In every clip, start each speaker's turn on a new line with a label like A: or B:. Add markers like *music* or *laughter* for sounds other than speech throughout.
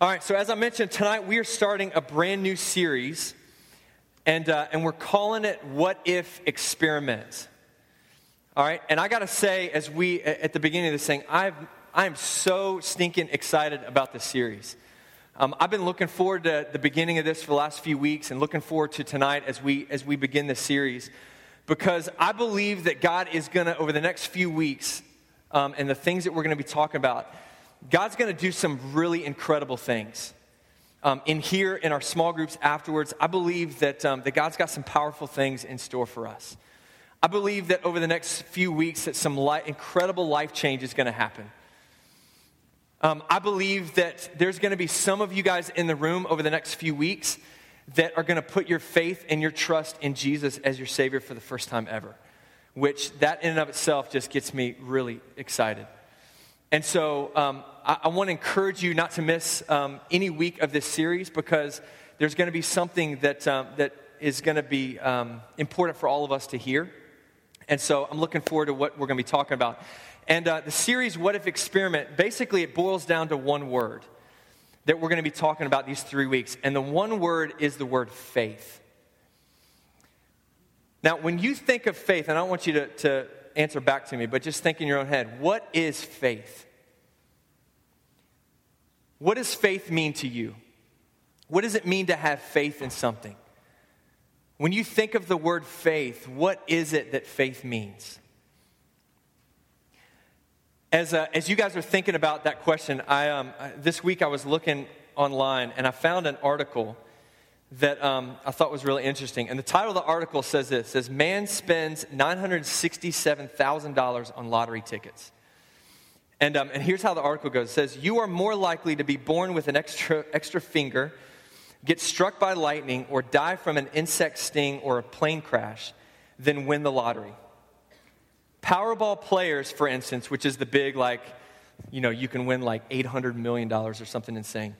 A: All right, so as I mentioned, tonight we are starting a brand new series, and, uh, and we're calling it What If Experiment. All right, and I gotta say, as we, at the beginning of this thing, I've, I'm so stinking excited about this series. Um, I've been looking forward to the beginning of this for the last few weeks and looking forward to tonight as we, as we begin this series because I believe that God is gonna, over the next few weeks, um, and the things that we're gonna be talking about, God's going to do some really incredible things. Um, in here, in our small groups afterwards, I believe that, um, that God's got some powerful things in store for us. I believe that over the next few weeks that some li- incredible life change is going to happen. Um, I believe that there's going to be some of you guys in the room over the next few weeks that are going to put your faith and your trust in Jesus as your Savior for the first time ever, which that in and of itself just gets me really excited. And so um, I, I want to encourage you not to miss um, any week of this series because there's going to be something that, um, that is going to be um, important for all of us to hear. And so I'm looking forward to what we're going to be talking about. And uh, the series, What If Experiment, basically it boils down to one word that we're going to be talking about these three weeks. And the one word is the word faith. Now, when you think of faith, and I don't want you to, to answer back to me, but just think in your own head what is faith? What does faith mean to you? What does it mean to have faith in something? When you think of the word faith, what is it that faith means? As, uh, as you guys are thinking about that question, I, um, this week I was looking online and I found an article that um, I thought was really interesting. And the title of the article says this says, Man spends $967,000 on lottery tickets. And, um, and here's how the article goes it says, You are more likely to be born with an extra, extra finger, get struck by lightning, or die from an insect sting or a plane crash than win the lottery. Powerball players, for instance, which is the big, like, you know, you can win like $800 million or something insane.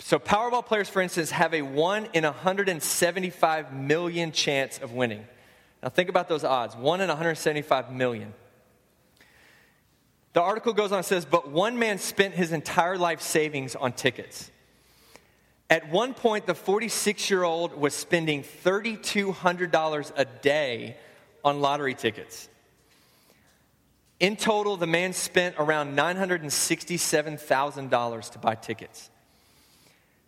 A: So, Powerball players, for instance, have a 1 in 175 million chance of winning. Now, think about those odds 1 in 175 million. The article goes on and says, But one man spent his entire life savings on tickets. At one point, the 46 year old was spending $3,200 a day on lottery tickets. In total, the man spent around $967,000 to buy tickets.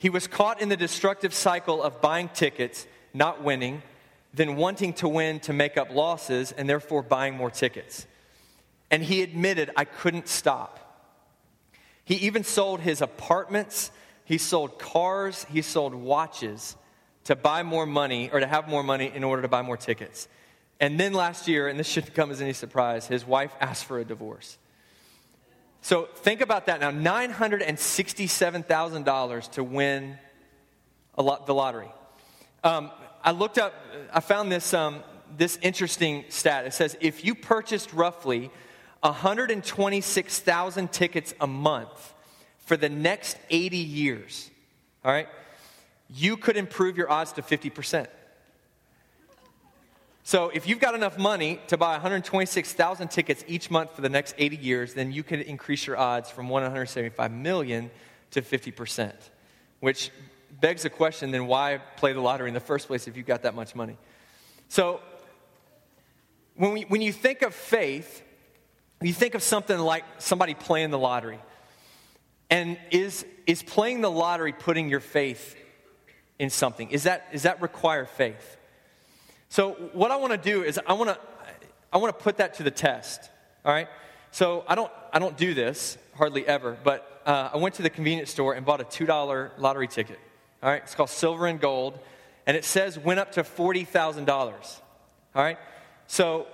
A: He was caught in the destructive cycle of buying tickets, not winning, then wanting to win to make up losses, and therefore buying more tickets. And he admitted, I couldn't stop. He even sold his apartments, he sold cars, he sold watches to buy more money or to have more money in order to buy more tickets. And then last year, and this shouldn't come as any surprise, his wife asked for a divorce. So think about that now $967,000 to win lot, the lottery. Um, I looked up, I found this, um, this interesting stat. It says if you purchased roughly 126,000 tickets a month for the next 80 years, all right, you could improve your odds to 50%. So if you've got enough money to buy 126,000 tickets each month for the next 80 years, then you could increase your odds from 175 million to 50%, which begs the question then why play the lottery in the first place if you've got that much money? So when, we, when you think of faith, you think of something like somebody playing the lottery. And is, is playing the lottery putting your faith in something? Is that, is that require faith? So, what I want to do is I want to I want to put that to the test. All right. So I don't I don't do this hardly ever, but uh, I went to the convenience store and bought a two dollar lottery ticket. All right. It's called Silver and Gold, and it says went up to forty thousand dollars. All right. So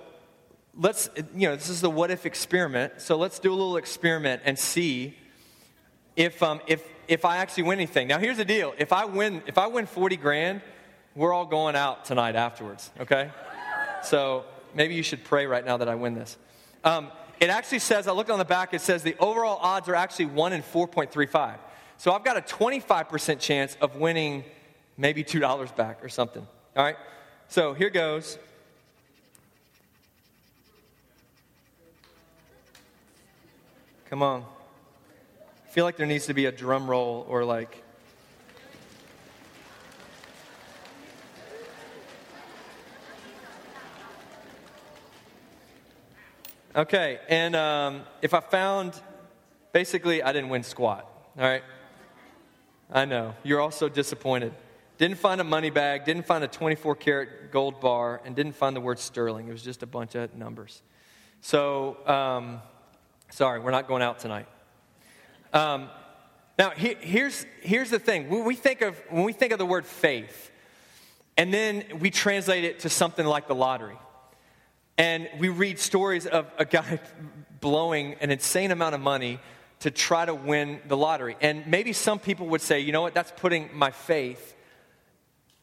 A: let's you know this is the what if experiment. So let's do a little experiment and see if um, if if I actually win anything. Now here's the deal: if I win if I win forty grand we're all going out tonight afterwards, okay? So maybe you should pray right now that I win this. Um, it actually says, I looked on the back, it says the overall odds are actually 1 in 4.35. So I've got a 25% chance of winning maybe $2 back or something. All right? So here goes. Come on. I feel like there needs to be a drum roll or like. Okay, and um, if I found, basically, I didn't win squat, all right? I know, you're also disappointed. Didn't find a money bag, didn't find a 24 karat gold bar, and didn't find the word sterling. It was just a bunch of numbers. So, um, sorry, we're not going out tonight. Um, now, he, here's, here's the thing. When we, think of, when we think of the word faith, and then we translate it to something like the lottery, and we read stories of a guy *laughs* blowing an insane amount of money to try to win the lottery. And maybe some people would say, you know what, that's putting my faith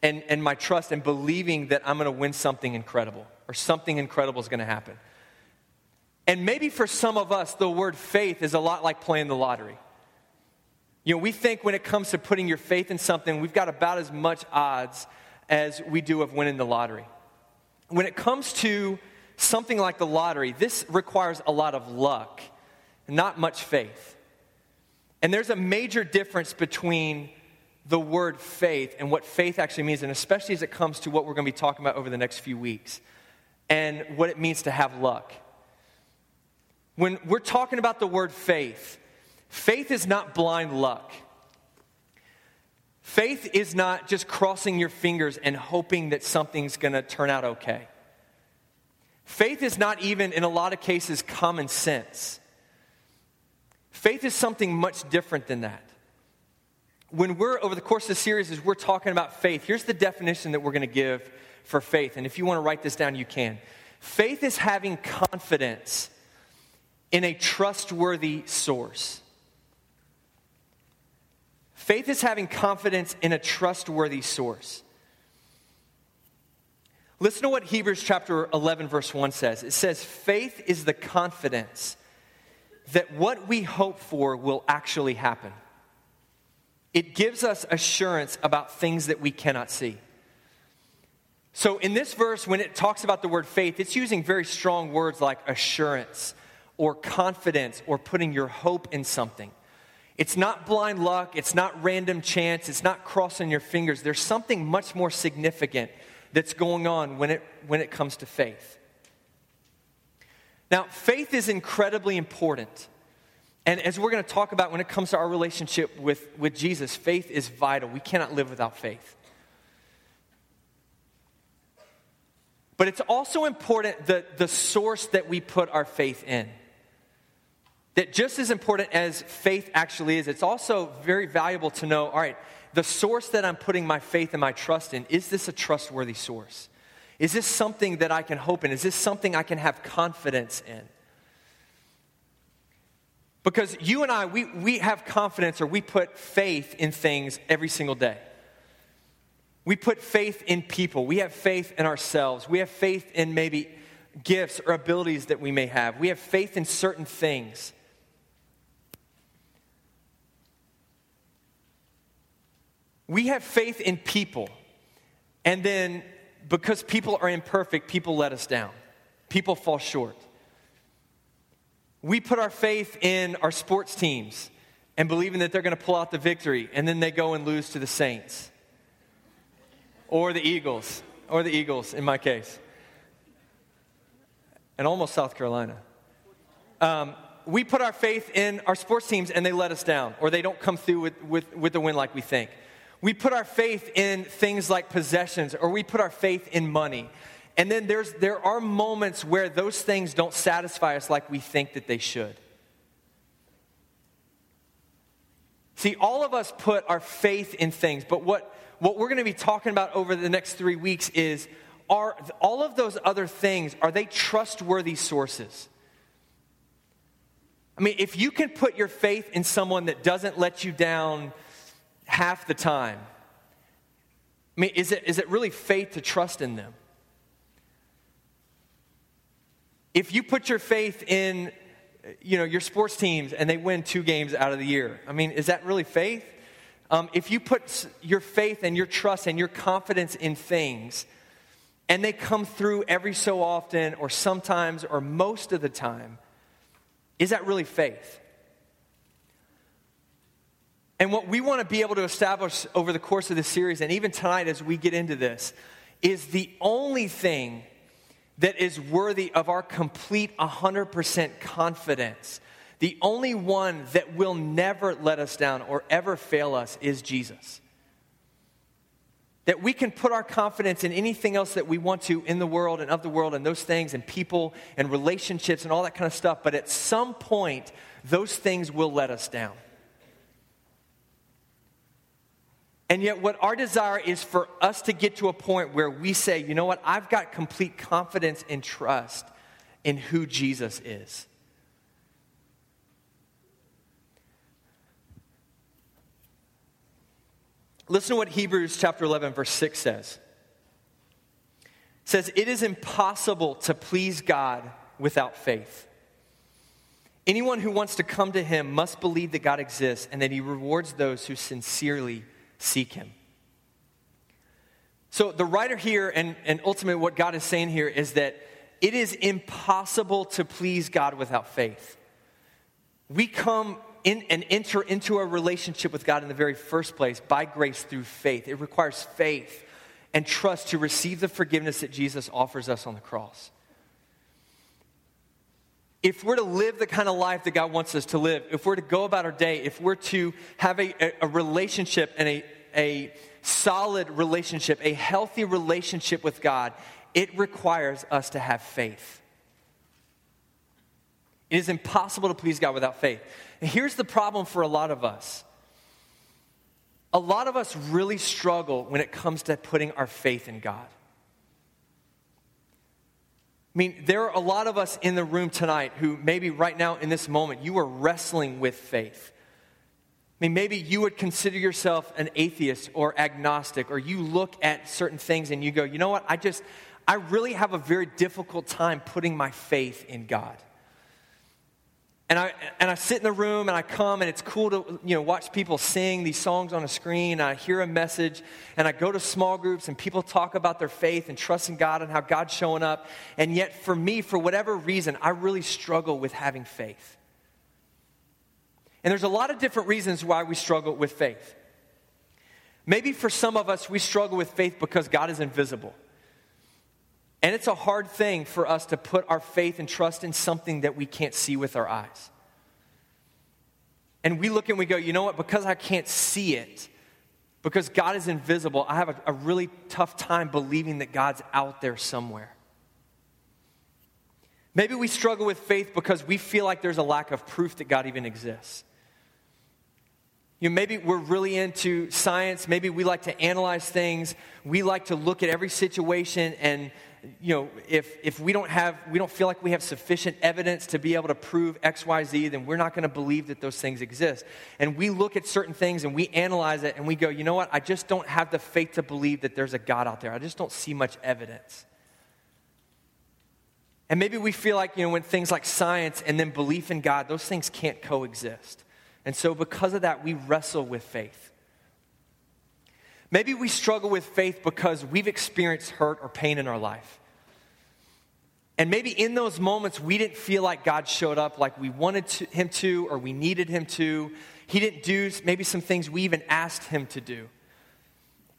A: and, and my trust and believing that I'm going to win something incredible or something incredible is going to happen. And maybe for some of us, the word faith is a lot like playing the lottery. You know, we think when it comes to putting your faith in something, we've got about as much odds as we do of winning the lottery. When it comes to something like the lottery, this requires a lot of luck, not much faith. And there's a major difference between the word faith and what faith actually means, and especially as it comes to what we're going to be talking about over the next few weeks, and what it means to have luck. When we're talking about the word faith, faith is not blind luck. Faith is not just crossing your fingers and hoping that something's going to turn out okay. Faith is not even, in a lot of cases, common sense. Faith is something much different than that. When we're over the course of the series as we're talking about faith here's the definition that we're going to give for faith and if you want to write this down you can. Faith is having confidence in a trustworthy source. Faith is having confidence in a trustworthy source listen to what hebrews chapter 11 verse 1 says it says faith is the confidence that what we hope for will actually happen it gives us assurance about things that we cannot see. So, in this verse, when it talks about the word faith, it's using very strong words like assurance or confidence or putting your hope in something. It's not blind luck, it's not random chance, it's not crossing your fingers. There's something much more significant that's going on when it, when it comes to faith. Now, faith is incredibly important. And as we're going to talk about when it comes to our relationship with, with Jesus, faith is vital. We cannot live without faith. But it's also important that the source that we put our faith in. That just as important as faith actually is, it's also very valuable to know all right, the source that I'm putting my faith and my trust in, is this a trustworthy source? Is this something that I can hope in? Is this something I can have confidence in? Because you and I, we, we have confidence or we put faith in things every single day. We put faith in people. We have faith in ourselves. We have faith in maybe gifts or abilities that we may have. We have faith in certain things. We have faith in people. And then, because people are imperfect, people let us down. People fall short. We put our faith in our sports teams and believing that they're going to pull out the victory, and then they go and lose to the Saints or the Eagles, or the Eagles in my case, and almost South Carolina. Um, we put our faith in our sports teams and they let us down, or they don't come through with, with, with the win like we think. We put our faith in things like possessions, or we put our faith in money. And then there's, there are moments where those things don't satisfy us like we think that they should. See, all of us put our faith in things, but what, what we're going to be talking about over the next three weeks is are all of those other things, are they trustworthy sources? I mean, if you can put your faith in someone that doesn't let you down half the time, I mean, is it, is it really faith to trust in them? If you put your faith in, you know, your sports teams and they win two games out of the year, I mean, is that really faith? Um, if you put your faith and your trust and your confidence in things, and they come through every so often, or sometimes, or most of the time, is that really faith? And what we want to be able to establish over the course of this series, and even tonight as we get into this, is the only thing that is worthy of our complete 100% confidence. The only one that will never let us down or ever fail us is Jesus. That we can put our confidence in anything else that we want to in the world and of the world and those things and people and relationships and all that kind of stuff. But at some point, those things will let us down. And yet, what our desire is for us to get to a point where we say, you know what, I've got complete confidence and trust in who Jesus is. Listen to what Hebrews chapter 11, verse 6 says. It says, It is impossible to please God without faith. Anyone who wants to come to him must believe that God exists and that he rewards those who sincerely seek him. So, the writer here, and, and ultimately what God is saying here, is that it is impossible to please God without faith. We come in and enter into a relationship with God in the very first place by grace through faith. It requires faith and trust to receive the forgiveness that Jesus offers us on the cross. If we're to live the kind of life that God wants us to live, if we're to go about our day, if we're to have a, a relationship and a, a solid relationship, a healthy relationship with God, it requires us to have faith. It is impossible to please God without faith. And here's the problem for a lot of us a lot of us really struggle when it comes to putting our faith in God. I mean, there are a lot of us in the room tonight who maybe right now in this moment you are wrestling with faith. I mean, maybe you would consider yourself an atheist or agnostic, or you look at certain things and you go, you know what, I just, I really have a very difficult time putting my faith in God. And I, and I sit in the room and I come and it's cool to you know, watch people sing these songs on a screen. I hear a message and I go to small groups and people talk about their faith and trusting God and how God's showing up. And yet, for me, for whatever reason, I really struggle with having faith. And there's a lot of different reasons why we struggle with faith. Maybe for some of us, we struggle with faith because God is invisible. And it's a hard thing for us to put our faith and trust in something that we can't see with our eyes. And we look and we go, you know what? Because I can't see it, because God is invisible, I have a, a really tough time believing that God's out there somewhere. Maybe we struggle with faith because we feel like there's a lack of proof that God even exists. You know, maybe we're really into science. Maybe we like to analyze things. We like to look at every situation and you know, if, if we don't have, we don't feel like we have sufficient evidence to be able to prove X, Y, Z, then we're not going to believe that those things exist. And we look at certain things and we analyze it and we go, you know what? I just don't have the faith to believe that there's a God out there. I just don't see much evidence. And maybe we feel like, you know, when things like science and then belief in God, those things can't coexist. And so because of that, we wrestle with faith. Maybe we struggle with faith because we've experienced hurt or pain in our life. And maybe in those moments, we didn't feel like God showed up like we wanted to, him to or we needed him to. He didn't do maybe some things we even asked him to do.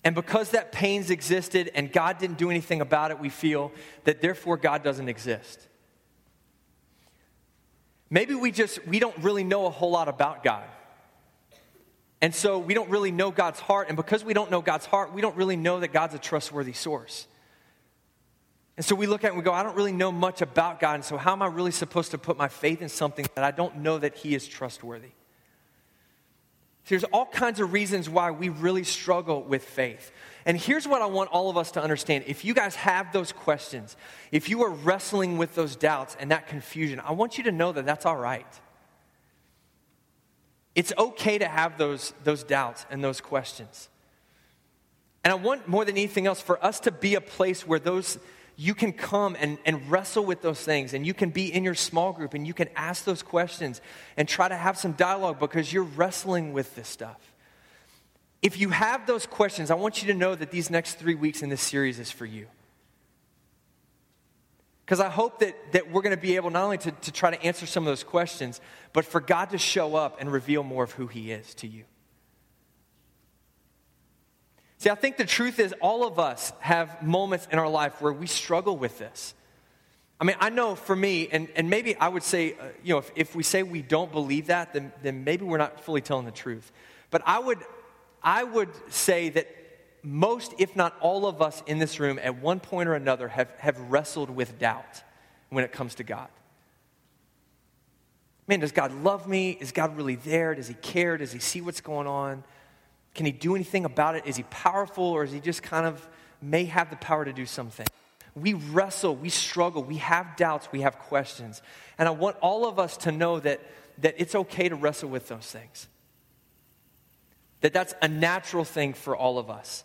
A: And because that pains existed and God didn't do anything about it, we feel that therefore God doesn't exist. Maybe we just we don't really know a whole lot about God. And so we don't really know God's heart. And because we don't know God's heart, we don't really know that God's a trustworthy source. And so we look at it and we go, I don't really know much about God. And so how am I really supposed to put my faith in something that I don't know that He is trustworthy? So there's all kinds of reasons why we really struggle with faith. And here's what I want all of us to understand. If you guys have those questions, if you are wrestling with those doubts and that confusion, I want you to know that that's all right. It's okay to have those, those doubts and those questions. And I want more than anything else for us to be a place where those you can come and, and wrestle with those things and you can be in your small group and you can ask those questions and try to have some dialogue because you're wrestling with this stuff. If you have those questions, I want you to know that these next three weeks in this series is for you. Because I hope that, that we're going to be able not only to, to try to answer some of those questions, but for God to show up and reveal more of who He is to you. See, I think the truth is, all of us have moments in our life where we struggle with this. I mean, I know for me, and, and maybe I would say, uh, you know, if, if we say we don't believe that, then, then maybe we're not fully telling the truth. But I would, I would say that most, if not all of us in this room, at one point or another, have, have wrestled with doubt when it comes to God. Man, does God love me? Is God really there? Does He care? Does He see what's going on? Can He do anything about it? Is He powerful, or is He just kind of may have the power to do something? we wrestle, we struggle, we have doubts, we have questions. And I want all of us to know that, that it's okay to wrestle with those things. That that's a natural thing for all of us.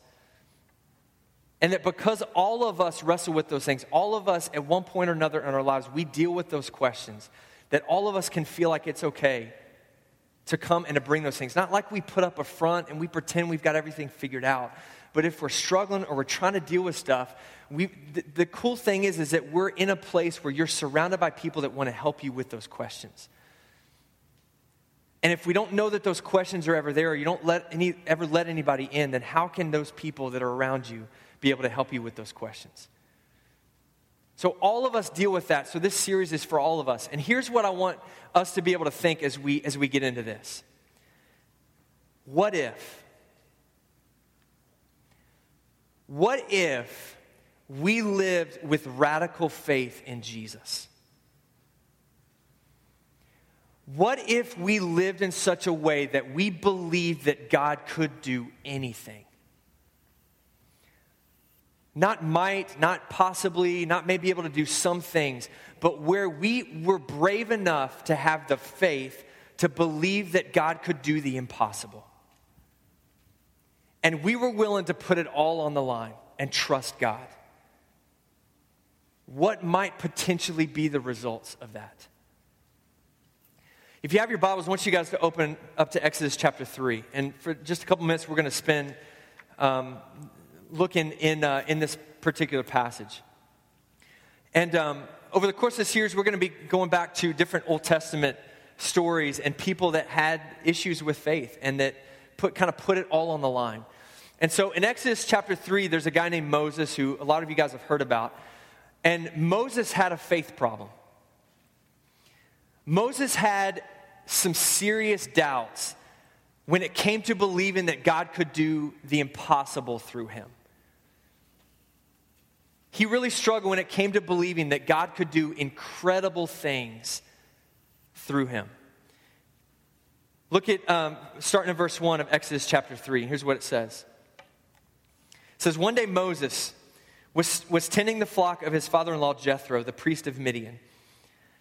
A: And that because all of us wrestle with those things, all of us at one point or another in our lives, we deal with those questions, that all of us can feel like it's okay to come and to bring those things. Not like we put up a front and we pretend we've got everything figured out, but if we're struggling or we're trying to deal with stuff, we, the, the cool thing is, is that we're in a place where you're surrounded by people that want to help you with those questions. And if we don't know that those questions are ever there, or you don't let any, ever let anybody in, then how can those people that are around you be able to help you with those questions? So, all of us deal with that. So, this series is for all of us. And here's what I want us to be able to think as we, as we get into this What if? What if we lived with radical faith in Jesus? What if we lived in such a way that we believed that God could do anything? Not might, not possibly, not maybe able to do some things, but where we were brave enough to have the faith to believe that God could do the impossible. And we were willing to put it all on the line and trust God. What might potentially be the results of that? If you have your Bibles, I want you guys to open up to Exodus chapter 3. And for just a couple minutes, we're going to spend um, looking in, uh, in this particular passage. And um, over the course of this series, we're going to be going back to different Old Testament stories and people that had issues with faith and that put, kind of put it all on the line. And so in Exodus chapter 3, there's a guy named Moses who a lot of you guys have heard about. And Moses had a faith problem. Moses had some serious doubts when it came to believing that God could do the impossible through him. He really struggled when it came to believing that God could do incredible things through him. Look at, um, starting in verse 1 of Exodus chapter 3. Here's what it says it says, One day Moses was, was tending the flock of his father in law Jethro, the priest of Midian.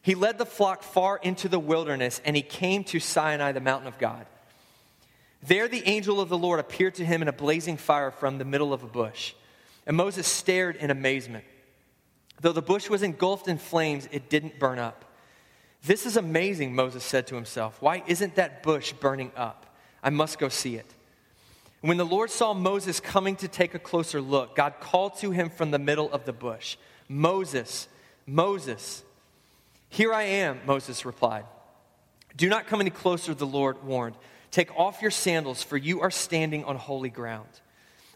A: He led the flock far into the wilderness, and he came to Sinai, the mountain of God. There, the angel of the Lord appeared to him in a blazing fire from the middle of a bush. And Moses stared in amazement. Though the bush was engulfed in flames, it didn't burn up. This is amazing, Moses said to himself. Why isn't that bush burning up? I must go see it. When the Lord saw Moses coming to take a closer look, God called to him from the middle of the bush Moses, Moses. Here I am, Moses replied. Do not come any closer, the Lord warned. Take off your sandals, for you are standing on holy ground.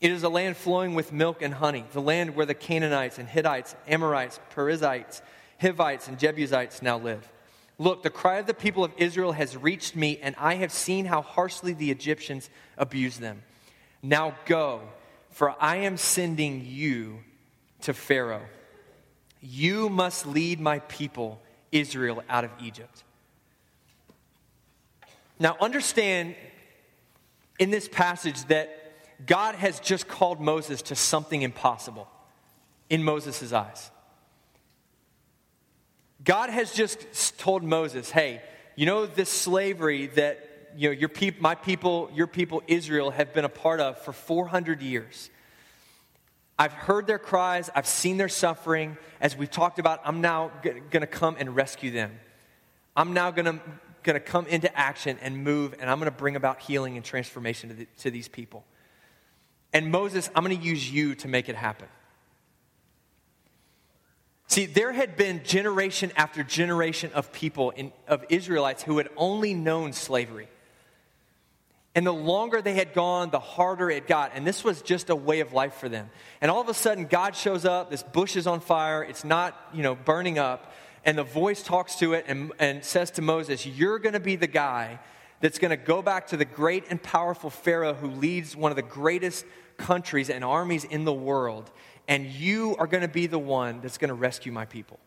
A: It is a land flowing with milk and honey, the land where the Canaanites and Hittites, Amorites, Perizzites, Hivites, and Jebusites now live. Look, the cry of the people of Israel has reached me, and I have seen how harshly the Egyptians abuse them. Now go, for I am sending you to Pharaoh. You must lead my people, Israel, out of Egypt. Now, understand in this passage that God has just called Moses to something impossible in Moses' eyes. God has just told Moses, hey, you know this slavery that you know, your peop- my people, your people, Israel, have been a part of for 400 years. I've heard their cries, I've seen their suffering. As we've talked about, I'm now g- going to come and rescue them. I'm now going to come into action and move, and I'm going to bring about healing and transformation to, the, to these people. And Moses, I'm going to use you to make it happen. See, there had been generation after generation of people, in, of Israelites, who had only known slavery. And the longer they had gone, the harder it got. And this was just a way of life for them. And all of a sudden, God shows up, this bush is on fire, it's not, you know, burning up and the voice talks to it and, and says to Moses, You're going to be the guy that's going to go back to the great and powerful Pharaoh who leads one of the greatest countries and armies in the world, and you are going to be the one that's going to rescue my people.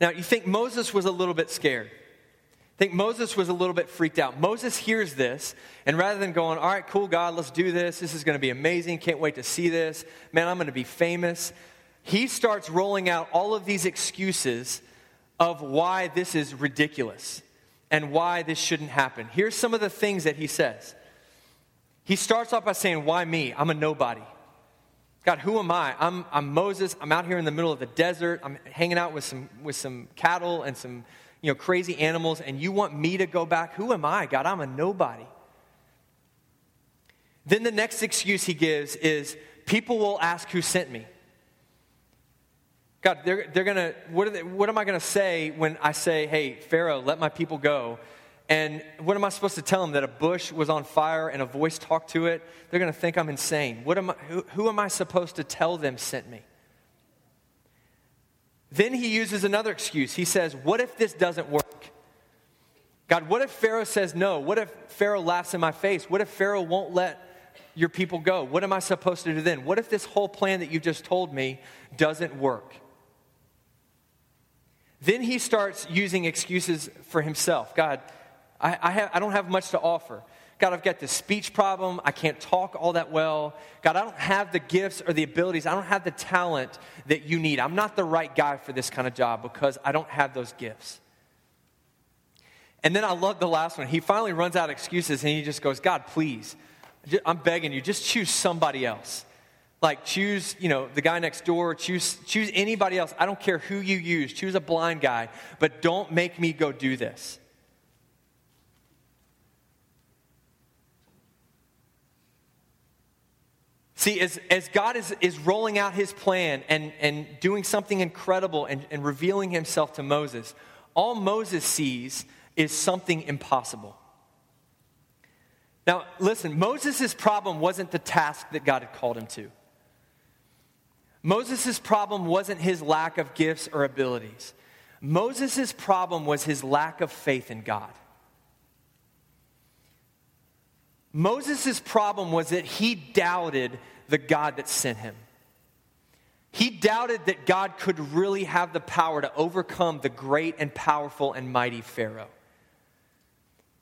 A: Now, you think Moses was a little bit scared. I think Moses was a little bit freaked out. Moses hears this, and rather than going, All right, cool, God, let's do this. This is going to be amazing. Can't wait to see this. Man, I'm going to be famous. He starts rolling out all of these excuses of why this is ridiculous and why this shouldn't happen. Here's some of the things that he says. He starts off by saying, Why me? I'm a nobody. God, who am I? I'm, I'm Moses. I'm out here in the middle of the desert. I'm hanging out with some, with some cattle and some you know, crazy animals, and you want me to go back? Who am I, God? I'm a nobody. Then the next excuse he gives is people will ask who sent me. God, they're, they're going to, what, what am I going to say when I say, hey, Pharaoh, let my people go? And what am I supposed to tell them? That a bush was on fire and a voice talked to it? They're going to think I'm insane. What am I, who, who am I supposed to tell them sent me? Then he uses another excuse. He says, What if this doesn't work? God, what if Pharaoh says no? What if Pharaoh laughs in my face? What if Pharaoh won't let your people go? What am I supposed to do then? What if this whole plan that you just told me doesn't work? Then he starts using excuses for himself. God, I, I, have, I don't have much to offer. God, I've got this speech problem. I can't talk all that well. God, I don't have the gifts or the abilities. I don't have the talent that you need. I'm not the right guy for this kind of job because I don't have those gifts. And then I love the last one. He finally runs out of excuses and he just goes, God, please, I'm begging you, just choose somebody else. Like choose, you know, the guy next door, choose choose anybody else. I don't care who you use. Choose a blind guy, but don't make me go do this. See, as, as God is, is rolling out his plan and, and doing something incredible and, and revealing himself to Moses, all Moses sees is something impossible. Now, listen, Moses' problem wasn't the task that God had called him to. Moses' problem wasn't his lack of gifts or abilities. Moses' problem was his lack of faith in God. Moses' problem was that he doubted the God that sent him. He doubted that God could really have the power to overcome the great and powerful and mighty Pharaoh.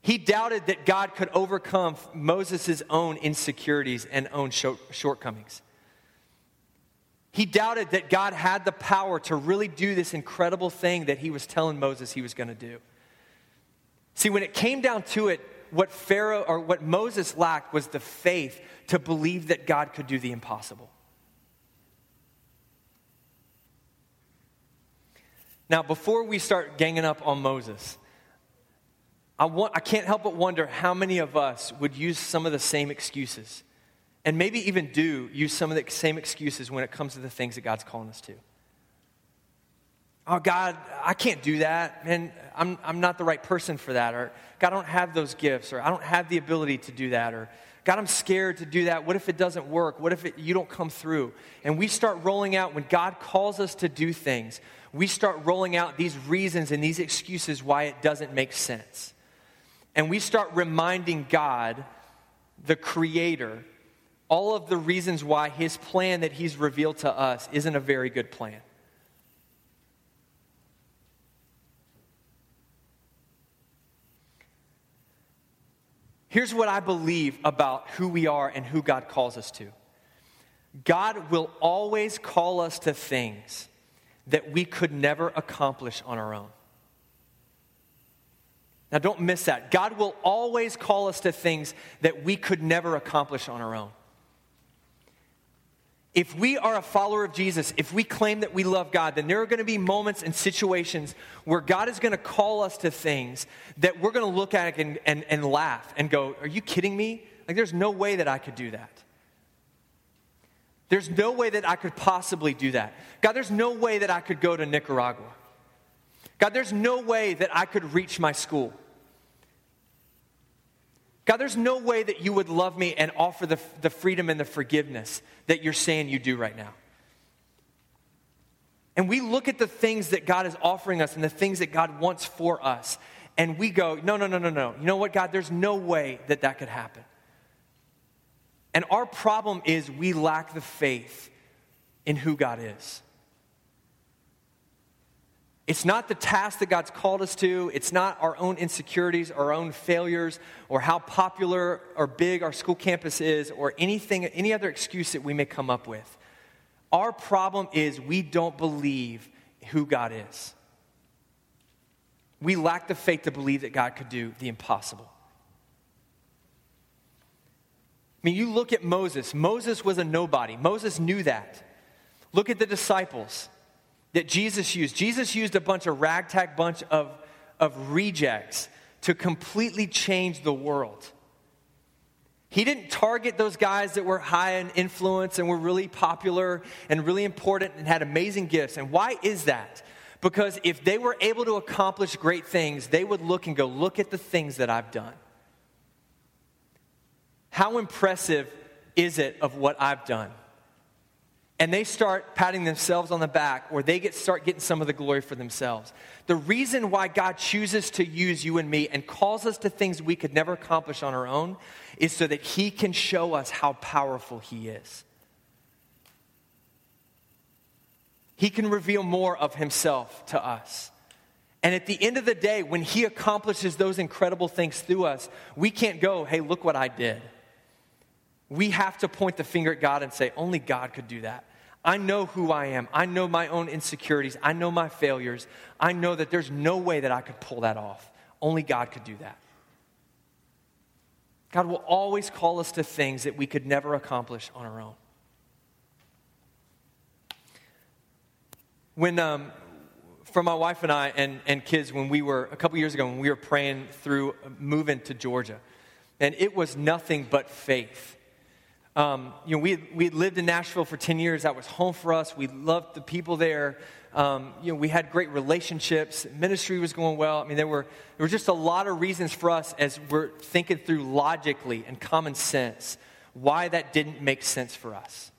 A: He doubted that God could overcome Moses' own insecurities and own shortcomings. He doubted that God had the power to really do this incredible thing that he was telling Moses he was going to do. See, when it came down to it, what Pharaoh or what Moses lacked was the faith to believe that God could do the impossible. Now, before we start ganging up on Moses, I, want, I can't help but wonder how many of us would use some of the same excuses, and maybe even do use some of the same excuses when it comes to the things that God's calling us to. Oh, God, I can't do that, and I'm, I'm not the right person for that. Or, God, I don't have those gifts, or I don't have the ability to do that. Or, God, I'm scared to do that. What if it doesn't work? What if it, you don't come through? And we start rolling out, when God calls us to do things, we start rolling out these reasons and these excuses why it doesn't make sense. And we start reminding God, the Creator, all of the reasons why His plan that He's revealed to us isn't a very good plan. Here's what I believe about who we are and who God calls us to God will always call us to things that we could never accomplish on our own. Now, don't miss that. God will always call us to things that we could never accomplish on our own. If we are a follower of Jesus, if we claim that we love God, then there are going to be moments and situations where God is going to call us to things that we're going to look at and, and, and laugh and go, Are you kidding me? Like, there's no way that I could do that. There's no way that I could possibly do that. God, there's no way that I could go to Nicaragua. God, there's no way that I could reach my school. God, there's no way that you would love me and offer the, the freedom and the forgiveness that you're saying you do right now. And we look at the things that God is offering us and the things that God wants for us, and we go, no, no, no, no, no. You know what, God? There's no way that that could happen. And our problem is we lack the faith in who God is. It's not the task that God's called us to. It's not our own insecurities, our own failures, or how popular or big our school campus is, or anything, any other excuse that we may come up with. Our problem is we don't believe who God is. We lack the faith to believe that God could do the impossible. I mean, you look at Moses. Moses was a nobody. Moses knew that. Look at the disciples that Jesus used. Jesus used a bunch of ragtag bunch of, of rejects to completely change the world. He didn't target those guys that were high in influence and were really popular and really important and had amazing gifts. And why is that? Because if they were able to accomplish great things, they would look and go, Look at the things that I've done. How impressive is it of what I've done? And they start patting themselves on the back or they get start getting some of the glory for themselves. The reason why god chooses to use you and me and calls us to things we could never accomplish on our own is so that he can show us how powerful he is. He can reveal more of himself to us. And at the end of the day when he accomplishes those incredible things through us we can't go hey look what i did we have to point the finger at God and say, only God could do that. I know who I am. I know my own insecurities. I know my failures. I know that there's no way that I could pull that off. Only God could do that. God will always call us to things that we could never accomplish on our own. When, um, for my wife and I and, and kids, when we were, a couple years ago, when we were praying through moving to Georgia, and it was nothing but faith um, you know, we we lived in Nashville for 10 years. That was home for us. We loved the people there. Um, you know, we had great relationships. Ministry was going well. I mean, there were, there were just a lot of reasons for us as we're thinking through logically and common sense why that didn't make sense for us.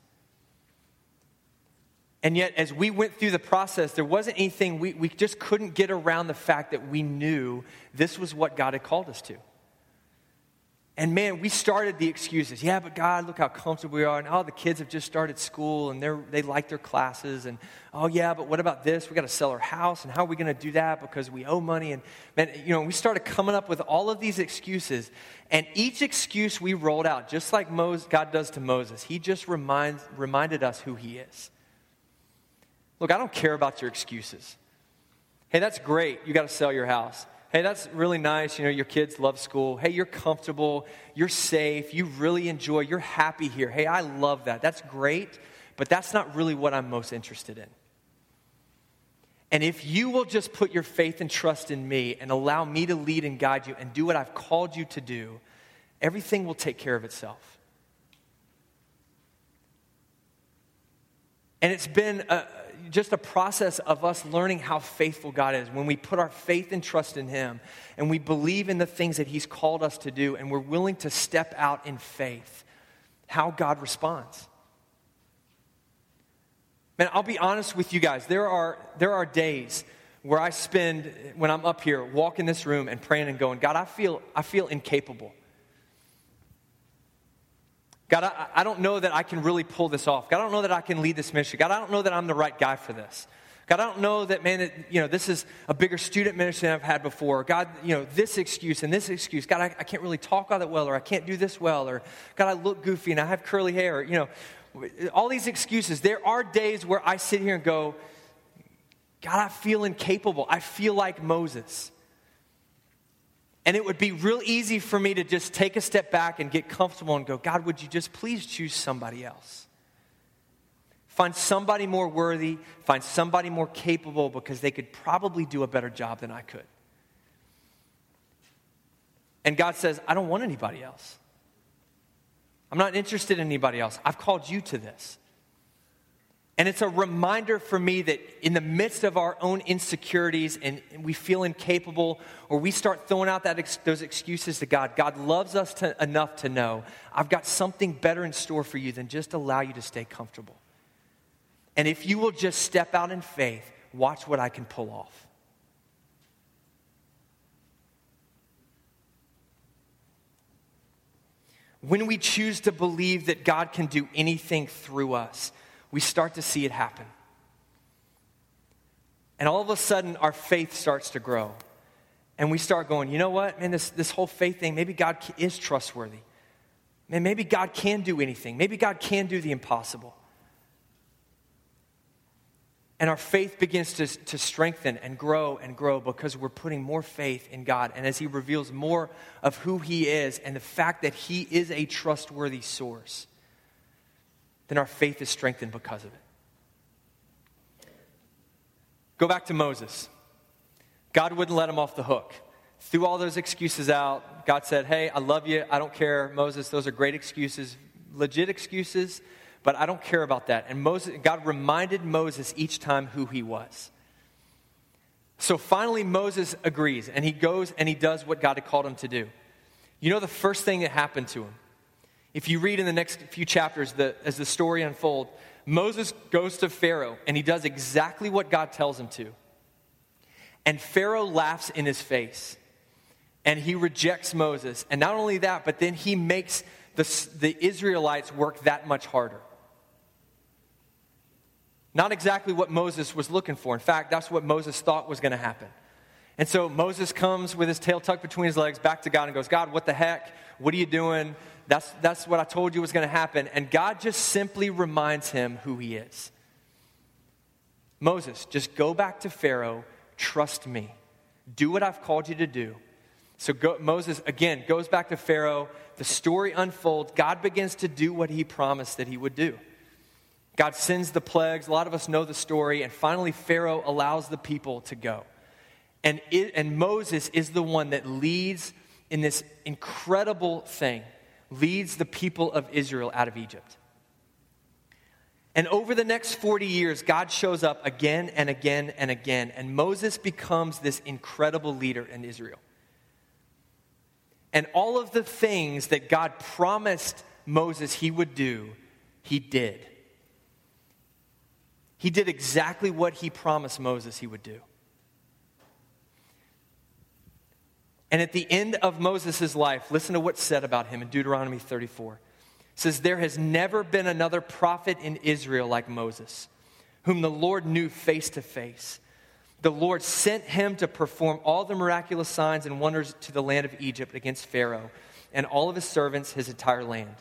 A: And yet, as we went through the process, there wasn't anything, we, we just couldn't get around the fact that we knew this was what God had called us to. And man, we started the excuses. Yeah, but God, look how comfortable we are. And oh, the kids have just started school and they're, they like their classes. And oh, yeah, but what about this? We got to sell our house. And how are we going to do that because we owe money? And man, you know, we started coming up with all of these excuses. And each excuse we rolled out, just like Moses, God does to Moses, he just reminds, reminded us who he is. Look, I don't care about your excuses. Hey, that's great. You got to sell your house. Hey, that's really nice. You know, your kids love school. Hey, you're comfortable. You're safe. You really enjoy. You're happy here. Hey, I love that. That's great, but that's not really what I'm most interested in. And if you will just put your faith and trust in me and allow me to lead and guide you and do what I've called you to do, everything will take care of itself. And it's been a, just a process of us learning how faithful God is. When we put our faith and trust in Him and we believe in the things that He's called us to do and we're willing to step out in faith, how God responds. Man, I'll be honest with you guys. There are, there are days where I spend, when I'm up here, walking this room and praying and going, God, I feel, I feel incapable. God, I, I, don't know that I can really pull this off. God, I don't know that I can lead this ministry. God, I don't know that I'm the right guy for this. God, I don't know that, man, that, you know, this is a bigger student ministry than I've had before. God, you know, this excuse and this excuse. God, I, I can't really talk all that well, or I can't do this well, or God, I look goofy and I have curly hair. You know, all these excuses. There are days where I sit here and go, God, I feel incapable. I feel like Moses. And it would be real easy for me to just take a step back and get comfortable and go, God, would you just please choose somebody else? Find somebody more worthy, find somebody more capable because they could probably do a better job than I could. And God says, I don't want anybody else. I'm not interested in anybody else. I've called you to this. And it's a reminder for me that in the midst of our own insecurities and we feel incapable, or we start throwing out that ex- those excuses to God, God loves us to, enough to know I've got something better in store for you than just allow you to stay comfortable. And if you will just step out in faith, watch what I can pull off. When we choose to believe that God can do anything through us, we start to see it happen. And all of a sudden, our faith starts to grow. And we start going, you know what, man, this, this whole faith thing, maybe God is trustworthy. Man, maybe God can do anything. Maybe God can do the impossible. And our faith begins to, to strengthen and grow and grow because we're putting more faith in God. And as He reveals more of who He is and the fact that He is a trustworthy source, then our faith is strengthened because of it. Go back to Moses. God wouldn't let him off the hook. Threw all those excuses out. God said, Hey, I love you. I don't care, Moses. Those are great excuses, legit excuses but I don't care about that. And Moses, God reminded Moses each time who he was. So finally, Moses agrees, and he goes and he does what God had called him to do. You know the first thing that happened to him? If you read in the next few chapters the, as the story unfolds, Moses goes to Pharaoh and he does exactly what God tells him to. And Pharaoh laughs in his face and he rejects Moses. And not only that, but then he makes the, the Israelites work that much harder. Not exactly what Moses was looking for. In fact, that's what Moses thought was going to happen. And so Moses comes with his tail tucked between his legs back to God and goes, God, what the heck? What are you doing? That's, that's what I told you was going to happen. And God just simply reminds him who he is. Moses, just go back to Pharaoh, trust me, do what I've called you to do. So go, Moses, again, goes back to Pharaoh. The story unfolds. God begins to do what he promised that he would do. God sends the plagues. A lot of us know the story. And finally, Pharaoh allows the people to go. And, it, and Moses is the one that leads in this incredible thing, leads the people of Israel out of Egypt. And over the next 40 years, God shows up again and again and again. And Moses becomes this incredible leader in Israel. And all of the things that God promised Moses he would do, he did. He did exactly what he promised Moses he would do. And at the end of Moses' life, listen to what's said about him in Deuteronomy 34. It says, There has never been another prophet in Israel like Moses, whom the Lord knew face to face. The Lord sent him to perform all the miraculous signs and wonders to the land of Egypt against Pharaoh and all of his servants, his entire land.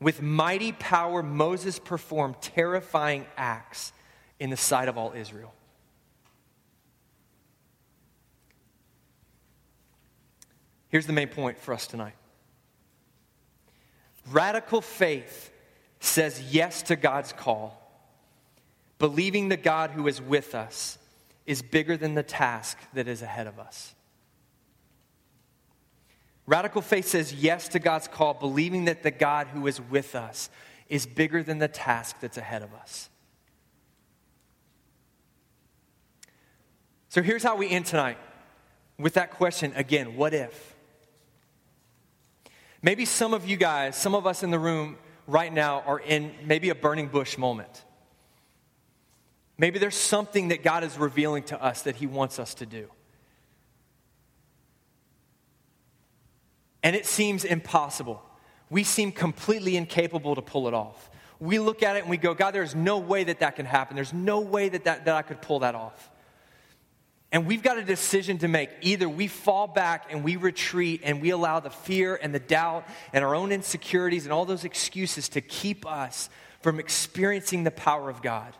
A: With mighty power, Moses performed terrifying acts in the sight of all Israel. Here's the main point for us tonight radical faith says yes to God's call. Believing the God who is with us is bigger than the task that is ahead of us. Radical faith says yes to God's call, believing that the God who is with us is bigger than the task that's ahead of us. So here's how we end tonight with that question again what if? Maybe some of you guys, some of us in the room right now are in maybe a burning bush moment. Maybe there's something that God is revealing to us that He wants us to do. And it seems impossible. We seem completely incapable to pull it off. We look at it and we go, God, there's no way that that can happen. There's no way that, that, that I could pull that off. And we've got a decision to make. Either we fall back and we retreat and we allow the fear and the doubt and our own insecurities and all those excuses to keep us from experiencing the power of God.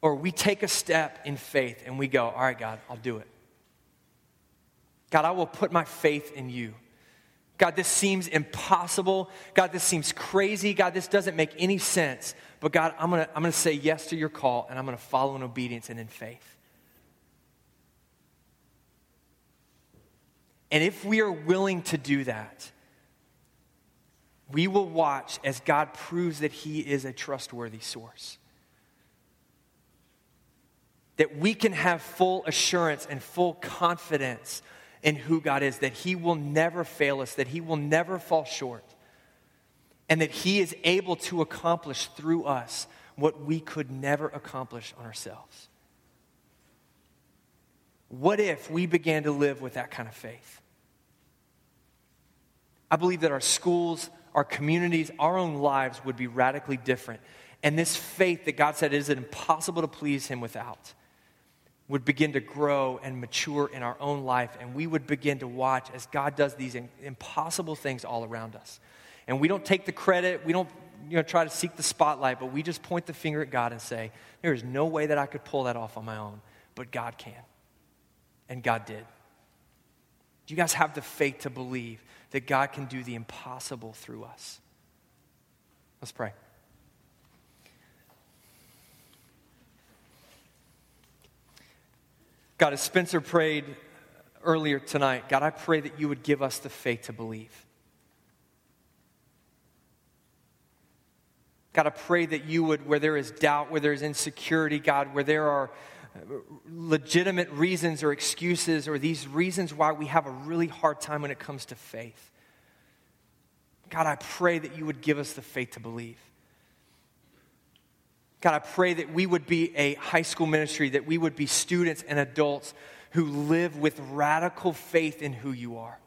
A: Or we take a step in faith and we go, All right, God, I'll do it. God, I will put my faith in you. God, this seems impossible. God, this seems crazy. God, this doesn't make any sense. But God, I'm going to I'm going to say yes to your call and I'm going to follow in obedience and in faith. And if we are willing to do that, we will watch as God proves that He is a trustworthy source. That we can have full assurance and full confidence in who God is, that He will never fail us, that He will never fall short, and that He is able to accomplish through us what we could never accomplish on ourselves. What if we began to live with that kind of faith? I believe that our schools, our communities, our own lives would be radically different. And this faith that God said is it impossible to please Him without would begin to grow and mature in our own life. And we would begin to watch as God does these impossible things all around us. And we don't take the credit, we don't you know, try to seek the spotlight, but we just point the finger at God and say, There is no way that I could pull that off on my own, but God can. And God did. Do you guys have the faith to believe that God can do the impossible through us? Let's pray. God, as Spencer prayed earlier tonight, God, I pray that you would give us the faith to believe. God, I pray that you would, where there is doubt, where there is insecurity, God, where there are legitimate reasons or excuses or these reasons why we have a really hard time when it comes to faith. God, I pray that you would give us the faith to believe. God, I pray that we would be a high school ministry, that we would be students and adults who live with radical faith in who you are.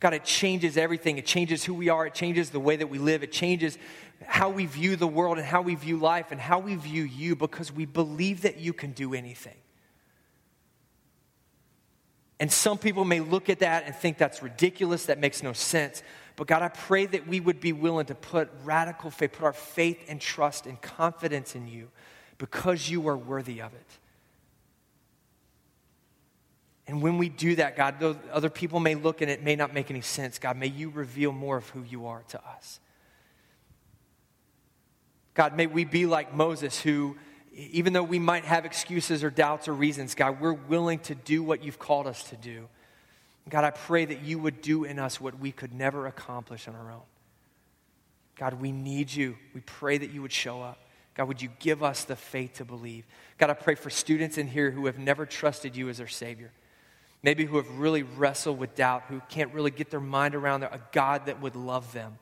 A: God, it changes everything. It changes who we are. It changes the way that we live. It changes how we view the world and how we view life and how we view you because we believe that you can do anything. And some people may look at that and think that's ridiculous, that makes no sense. But God, I pray that we would be willing to put radical faith, put our faith and trust and confidence in you because you are worthy of it. And when we do that, God, though other people may look and it may not make any sense, God, may you reveal more of who you are to us. God, may we be like Moses, who, even though we might have excuses or doubts or reasons, God, we're willing to do what you've called us to do. God, I pray that you would do in us what we could never accomplish on our own. God, we need you. We pray that you would show up. God, would you give us the faith to believe? God, I pray for students in here who have never trusted you as their Savior. Maybe who have really wrestled with doubt, who can't really get their mind around a God that would love them.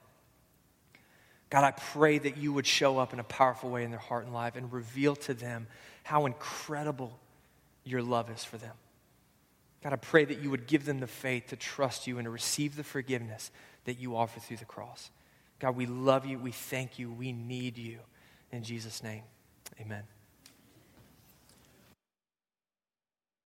A: God, I pray that you would show up in a powerful way in their heart and life and reveal to them how incredible your love is for them. God, I pray that you would give them the faith to trust you and to receive the forgiveness that you offer through the cross. God, we love you. We thank you. We need you. In Jesus' name, amen.